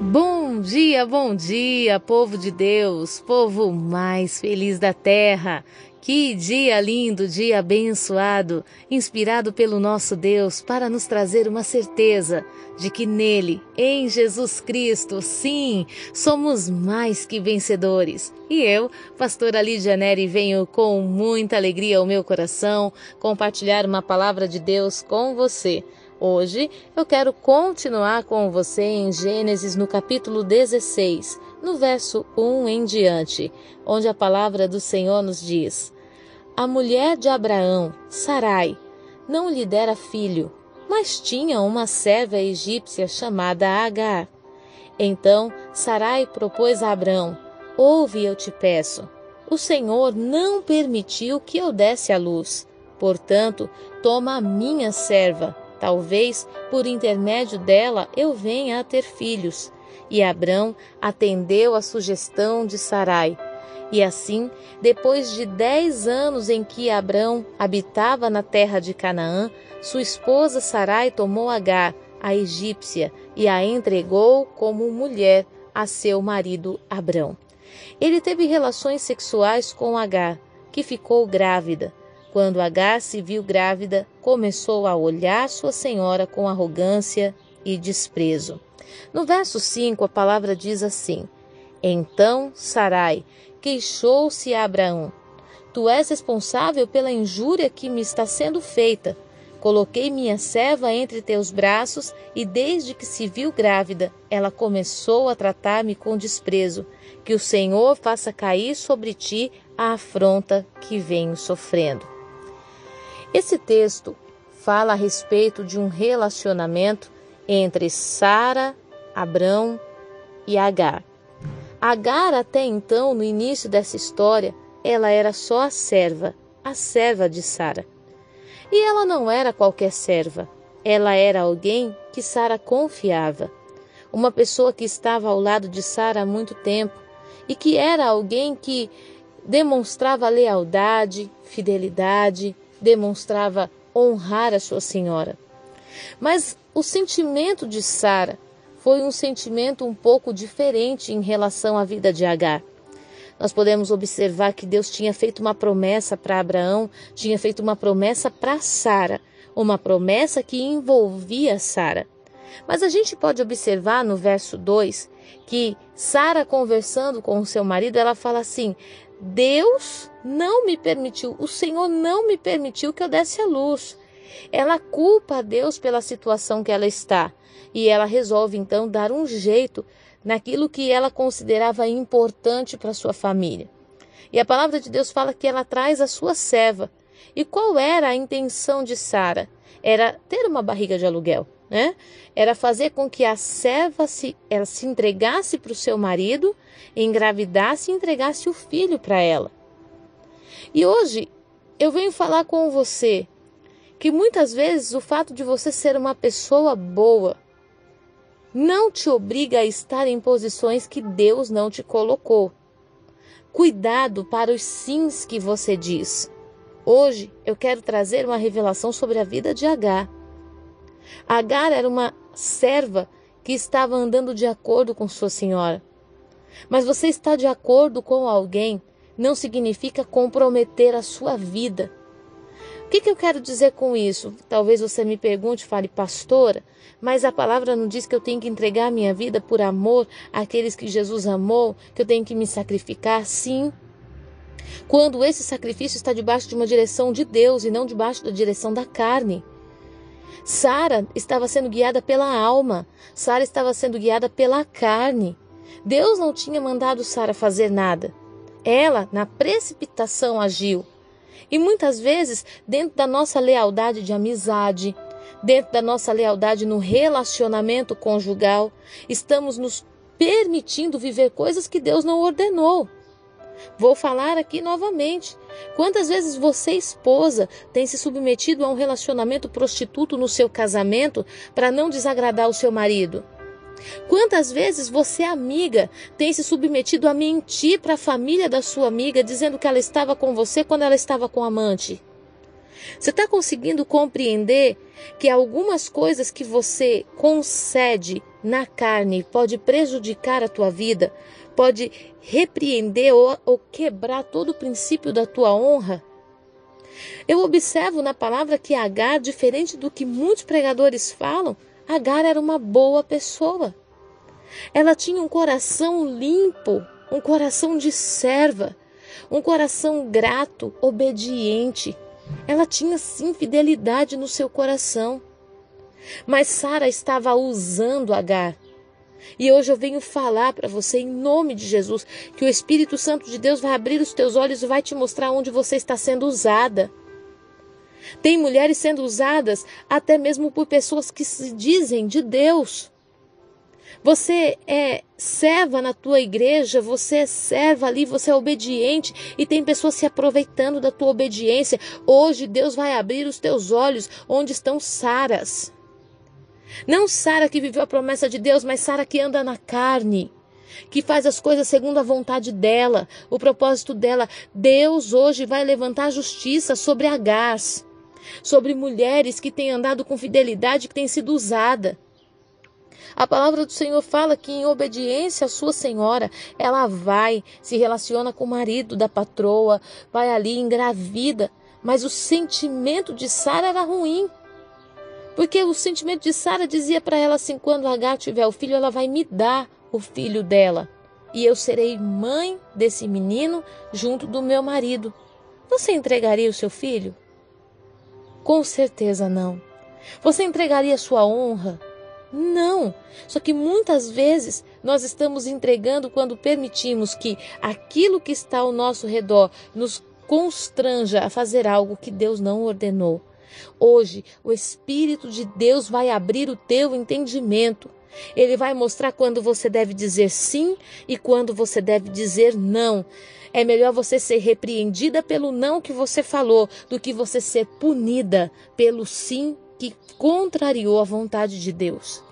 Bom dia, bom dia, povo de Deus, povo mais feliz da terra. Que dia lindo, dia abençoado, inspirado pelo nosso Deus para nos trazer uma certeza de que nele, em Jesus Cristo, sim, somos mais que vencedores. E eu, pastora Lídia Neri, venho com muita alegria ao meu coração compartilhar uma palavra de Deus com você Hoje eu quero continuar com você em Gênesis no capítulo 16, no verso 1 em diante, onde a palavra do Senhor nos diz: A mulher de Abraão, Sarai, não lhe dera filho, mas tinha uma serva egípcia chamada Agar. Então Sarai propôs a Abraão: Ouve, eu te peço. O Senhor não permitiu que eu desse a luz. Portanto, toma a minha serva Talvez por intermédio dela eu venha a ter filhos. E Abrão atendeu à sugestão de Sarai. E assim, depois de dez anos em que Abrão habitava na terra de Canaã, sua esposa Sarai tomou Agar, a egípcia, e a entregou como mulher a seu marido Abrão. Ele teve relações sexuais com Agar, que ficou grávida. Quando Agar se viu grávida, começou a olhar sua senhora com arrogância e desprezo. No verso 5, a palavra diz assim: Então Sarai queixou-se a Abraão: Tu és responsável pela injúria que me está sendo feita. Coloquei minha serva entre teus braços e desde que se viu grávida, ela começou a tratar-me com desprezo. Que o Senhor faça cair sobre ti a afronta que venho sofrendo. Esse texto fala a respeito de um relacionamento entre Sara, Abrão e Agar. Agar, até então, no início dessa história, ela era só a serva, a serva de Sara. E ela não era qualquer serva, ela era alguém que Sara confiava, uma pessoa que estava ao lado de Sara há muito tempo e que era alguém que demonstrava lealdade, fidelidade, demonstrava honrar a sua senhora. Mas o sentimento de Sara foi um sentimento um pouco diferente em relação à vida de Agar. Nós podemos observar que Deus tinha feito uma promessa para Abraão, tinha feito uma promessa para Sara, uma promessa que envolvia Sara. Mas a gente pode observar no verso 2 que Sara conversando com o seu marido, ela fala assim: Deus não me permitiu, o Senhor não me permitiu que eu desse a luz. Ela culpa a Deus pela situação que ela está e ela resolve então dar um jeito naquilo que ela considerava importante para sua família. E a palavra de Deus fala que ela traz a sua serva. E qual era a intenção de Sara? Era ter uma barriga de aluguel né? Era fazer com que a serva se, ela se entregasse para o seu marido, engravidasse e entregasse o filho para ela. E hoje eu venho falar com você que muitas vezes o fato de você ser uma pessoa boa não te obriga a estar em posições que Deus não te colocou. Cuidado para os sims que você diz. Hoje eu quero trazer uma revelação sobre a vida de Agar. Agar era uma serva que estava andando de acordo com sua senhora. Mas você está de acordo com alguém não significa comprometer a sua vida. O que, que eu quero dizer com isso? Talvez você me pergunte, fale, pastora, mas a palavra não diz que eu tenho que entregar a minha vida por amor àqueles que Jesus amou, que eu tenho que me sacrificar? Sim. Quando esse sacrifício está debaixo de uma direção de Deus e não debaixo da direção da carne. Sara estava sendo guiada pela alma, Sara estava sendo guiada pela carne. Deus não tinha mandado Sara fazer nada. Ela, na precipitação, agiu. E muitas vezes, dentro da nossa lealdade de amizade, dentro da nossa lealdade no relacionamento conjugal, estamos nos permitindo viver coisas que Deus não ordenou. Vou falar aqui novamente. Quantas vezes você, esposa, tem se submetido a um relacionamento prostituto no seu casamento para não desagradar o seu marido? Quantas vezes você, amiga, tem se submetido a mentir para a família da sua amiga, dizendo que ela estava com você quando ela estava com amante? Você está conseguindo compreender que algumas coisas que você concede na carne pode prejudicar a tua vida, pode repreender ou, ou quebrar todo o princípio da tua honra? Eu observo na palavra que Agar, diferente do que muitos pregadores falam, Agar era uma boa pessoa. Ela tinha um coração limpo, um coração de serva, um coração grato, obediente. Ela tinha sim fidelidade no seu coração. Mas Sara estava usando Agar. E hoje eu venho falar para você, em nome de Jesus, que o Espírito Santo de Deus vai abrir os teus olhos e vai te mostrar onde você está sendo usada. Tem mulheres sendo usadas até mesmo por pessoas que se dizem de Deus. Você é serva na tua igreja, você é serva ali, você é obediente e tem pessoas se aproveitando da tua obediência. Hoje Deus vai abrir os teus olhos onde estão Saras. Não Sara que viveu a promessa de Deus, mas Sara que anda na carne, que faz as coisas segundo a vontade dela, o propósito dela. Deus hoje vai levantar justiça sobre Agar, sobre mulheres que têm andado com fidelidade, que têm sido usada. A palavra do Senhor fala que, em obediência à sua senhora, ela vai, se relaciona com o marido da patroa, vai ali, engravida. Mas o sentimento de Sara era ruim. Porque o sentimento de Sara dizia para ela assim: quando Agar tiver o filho, ela vai me dar o filho dela. E eu serei mãe desse menino junto do meu marido. Você entregaria o seu filho? Com certeza não. Você entregaria sua honra? Não. Só que muitas vezes nós estamos entregando quando permitimos que aquilo que está ao nosso redor nos constranja a fazer algo que Deus não ordenou. Hoje, o Espírito de Deus vai abrir o teu entendimento. Ele vai mostrar quando você deve dizer sim e quando você deve dizer não. É melhor você ser repreendida pelo não que você falou do que você ser punida pelo sim que contrariou a vontade de Deus.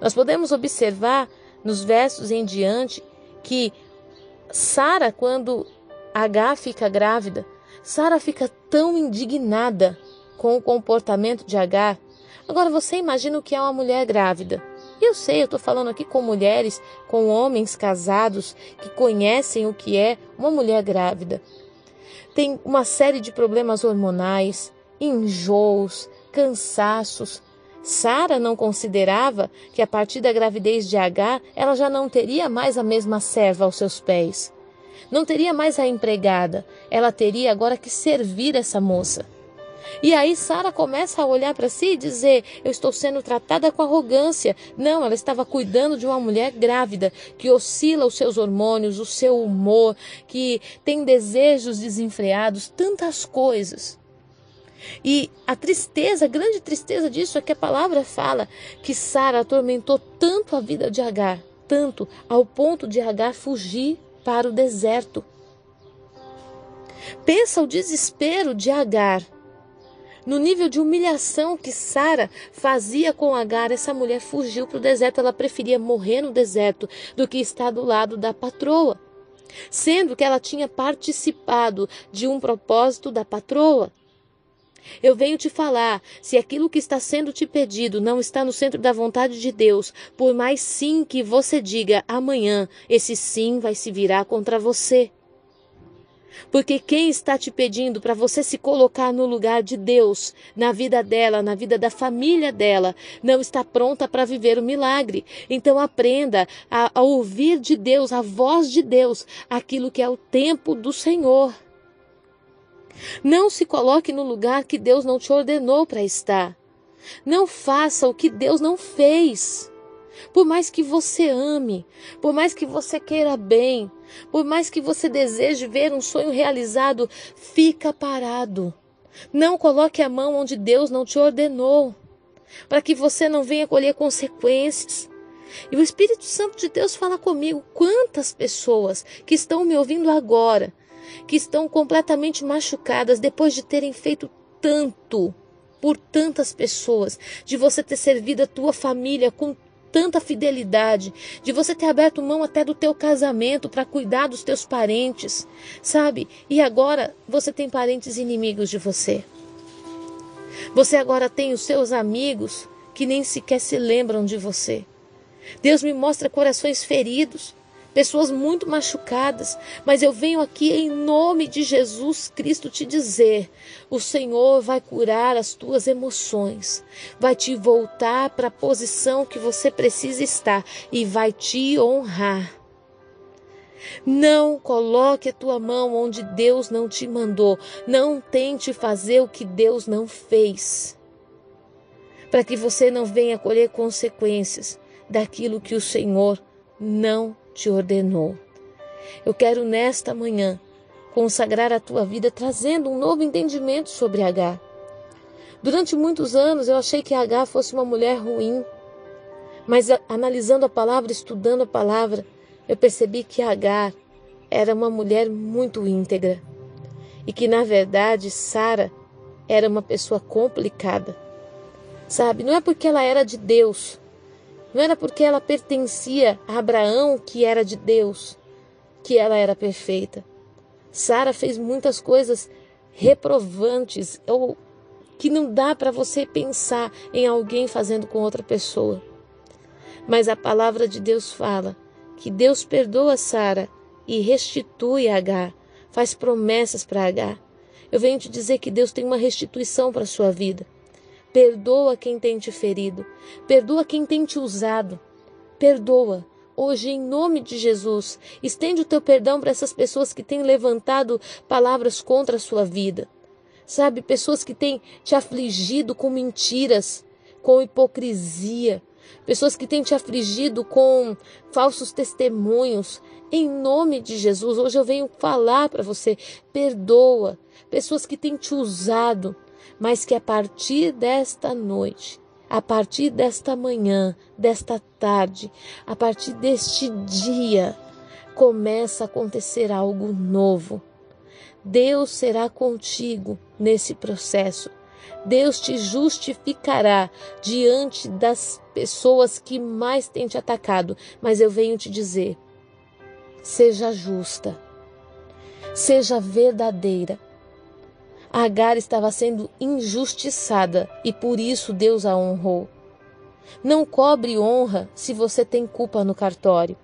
Nós podemos observar nos versos em diante que Sara, quando H fica grávida, Sara fica tão indignada com o comportamento de Agar. Agora você imagina o que é uma mulher grávida. Eu sei, eu estou falando aqui com mulheres, com homens casados que conhecem o que é uma mulher grávida. Tem uma série de problemas hormonais, enjoos, cansaços. Sara não considerava que a partir da gravidez de Agar ela já não teria mais a mesma serva aos seus pés. Não teria mais a empregada, ela teria agora que servir essa moça. E aí Sara começa a olhar para si e dizer: Eu estou sendo tratada com arrogância. Não, ela estava cuidando de uma mulher grávida que oscila os seus hormônios, o seu humor, que tem desejos desenfreados, tantas coisas. E a tristeza, a grande tristeza disso é que a palavra fala que Sara atormentou tanto a vida de Agar, tanto ao ponto de Agar fugir para o deserto. Pensa o desespero de Agar no nível de humilhação que Sara fazia com Agar, essa mulher fugiu para o deserto. Ela preferia morrer no deserto do que estar do lado da patroa, sendo que ela tinha participado de um propósito da patroa. Eu venho te falar: se aquilo que está sendo te pedido não está no centro da vontade de Deus, por mais sim que você diga amanhã, esse sim vai se virar contra você. Porque quem está te pedindo para você se colocar no lugar de Deus, na vida dela, na vida da família dela, não está pronta para viver o milagre. Então aprenda a, a ouvir de Deus, a voz de Deus, aquilo que é o tempo do Senhor. Não se coloque no lugar que Deus não te ordenou para estar. Não faça o que Deus não fez. Por mais que você ame, por mais que você queira bem, por mais que você deseje ver um sonho realizado, fica parado. Não coloque a mão onde Deus não te ordenou, para que você não venha colher consequências. E o Espírito Santo de Deus fala comigo: quantas pessoas que estão me ouvindo agora, que estão completamente machucadas depois de terem feito tanto por tantas pessoas, de você ter servido a tua família com tanta fidelidade, de você ter aberto mão até do teu casamento para cuidar dos teus parentes, sabe? E agora você tem parentes inimigos de você. Você agora tem os seus amigos que nem sequer se lembram de você. Deus me mostra corações feridos, pessoas muito machucadas, mas eu venho aqui em nome de Jesus Cristo te dizer: o Senhor vai curar as tuas emoções, vai te voltar para a posição que você precisa estar e vai te honrar. Não coloque a tua mão onde Deus não te mandou. Não tente fazer o que Deus não fez. Para que você não venha colher consequências daquilo que o Senhor não te ordenou. Eu quero nesta manhã consagrar a tua vida trazendo um novo entendimento sobre H. Durante muitos anos eu achei que H fosse uma mulher ruim, mas analisando a palavra, estudando a palavra, eu percebi que Agar era uma mulher muito íntegra e que, na verdade, Sara era uma pessoa complicada. Sabe, não é porque ela era de Deus, não era porque ela pertencia a Abraão, que era de Deus, que ela era perfeita. Sara fez muitas coisas reprovantes ou que não dá para você pensar em alguém fazendo com outra pessoa. Mas a palavra de Deus fala que Deus perdoa Sara e restitui a Agar, faz promessas para Agar. Eu venho te dizer que Deus tem uma restituição para a sua vida. Perdoa quem tem te ferido, perdoa quem tem te usado. Perdoa. Hoje, em nome de Jesus, estende o teu perdão para essas pessoas que têm levantado palavras contra a sua vida. Sabe, pessoas que têm te afligido com mentiras, com hipocrisia, pessoas que têm te afligido com falsos testemunhos. Em nome de Jesus, hoje eu venho falar para você: perdoa. Pessoas que têm te usado, mas que a partir desta noite, a partir desta manhã, desta tarde, a partir deste dia, começa a acontecer algo novo. Deus será contigo nesse processo. Deus te justificará diante das pessoas que mais têm te atacado. Mas eu venho te dizer: seja justa, seja verdadeira. Agar estava sendo injustiçada e por isso Deus a honrou. Não cobre honra se você tem culpa no cartório.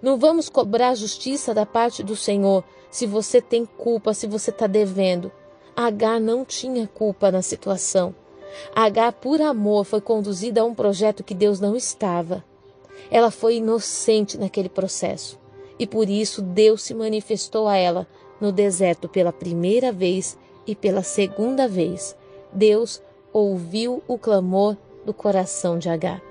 Não vamos cobrar justiça da parte do Senhor se você tem culpa, se você está devendo. Agar não tinha culpa na situação. Agar, por amor, foi conduzida a um projeto que Deus não estava. Ela foi inocente naquele processo. E por isso Deus se manifestou a ela no deserto pela primeira vez e pela segunda vez. Deus ouviu o clamor do coração de Agar.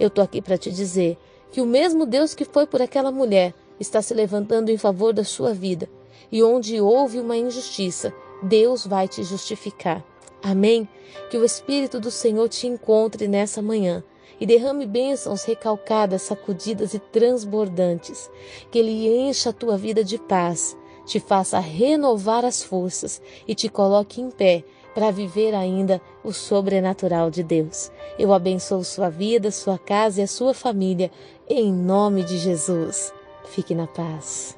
Eu estou aqui para te dizer que o mesmo Deus que foi por aquela mulher está se levantando em favor da sua vida. E onde houve uma injustiça, Deus vai te justificar. Amém? Que o Espírito do Senhor te encontre nessa manhã e derrame bênçãos recalcadas, sacudidas e transbordantes. Que Ele encha a tua vida de paz, te faça renovar as forças e te coloque em pé para viver ainda o sobrenatural de Deus. Eu abençoo sua vida, sua casa e a sua família, em nome de Jesus. Fique na paz.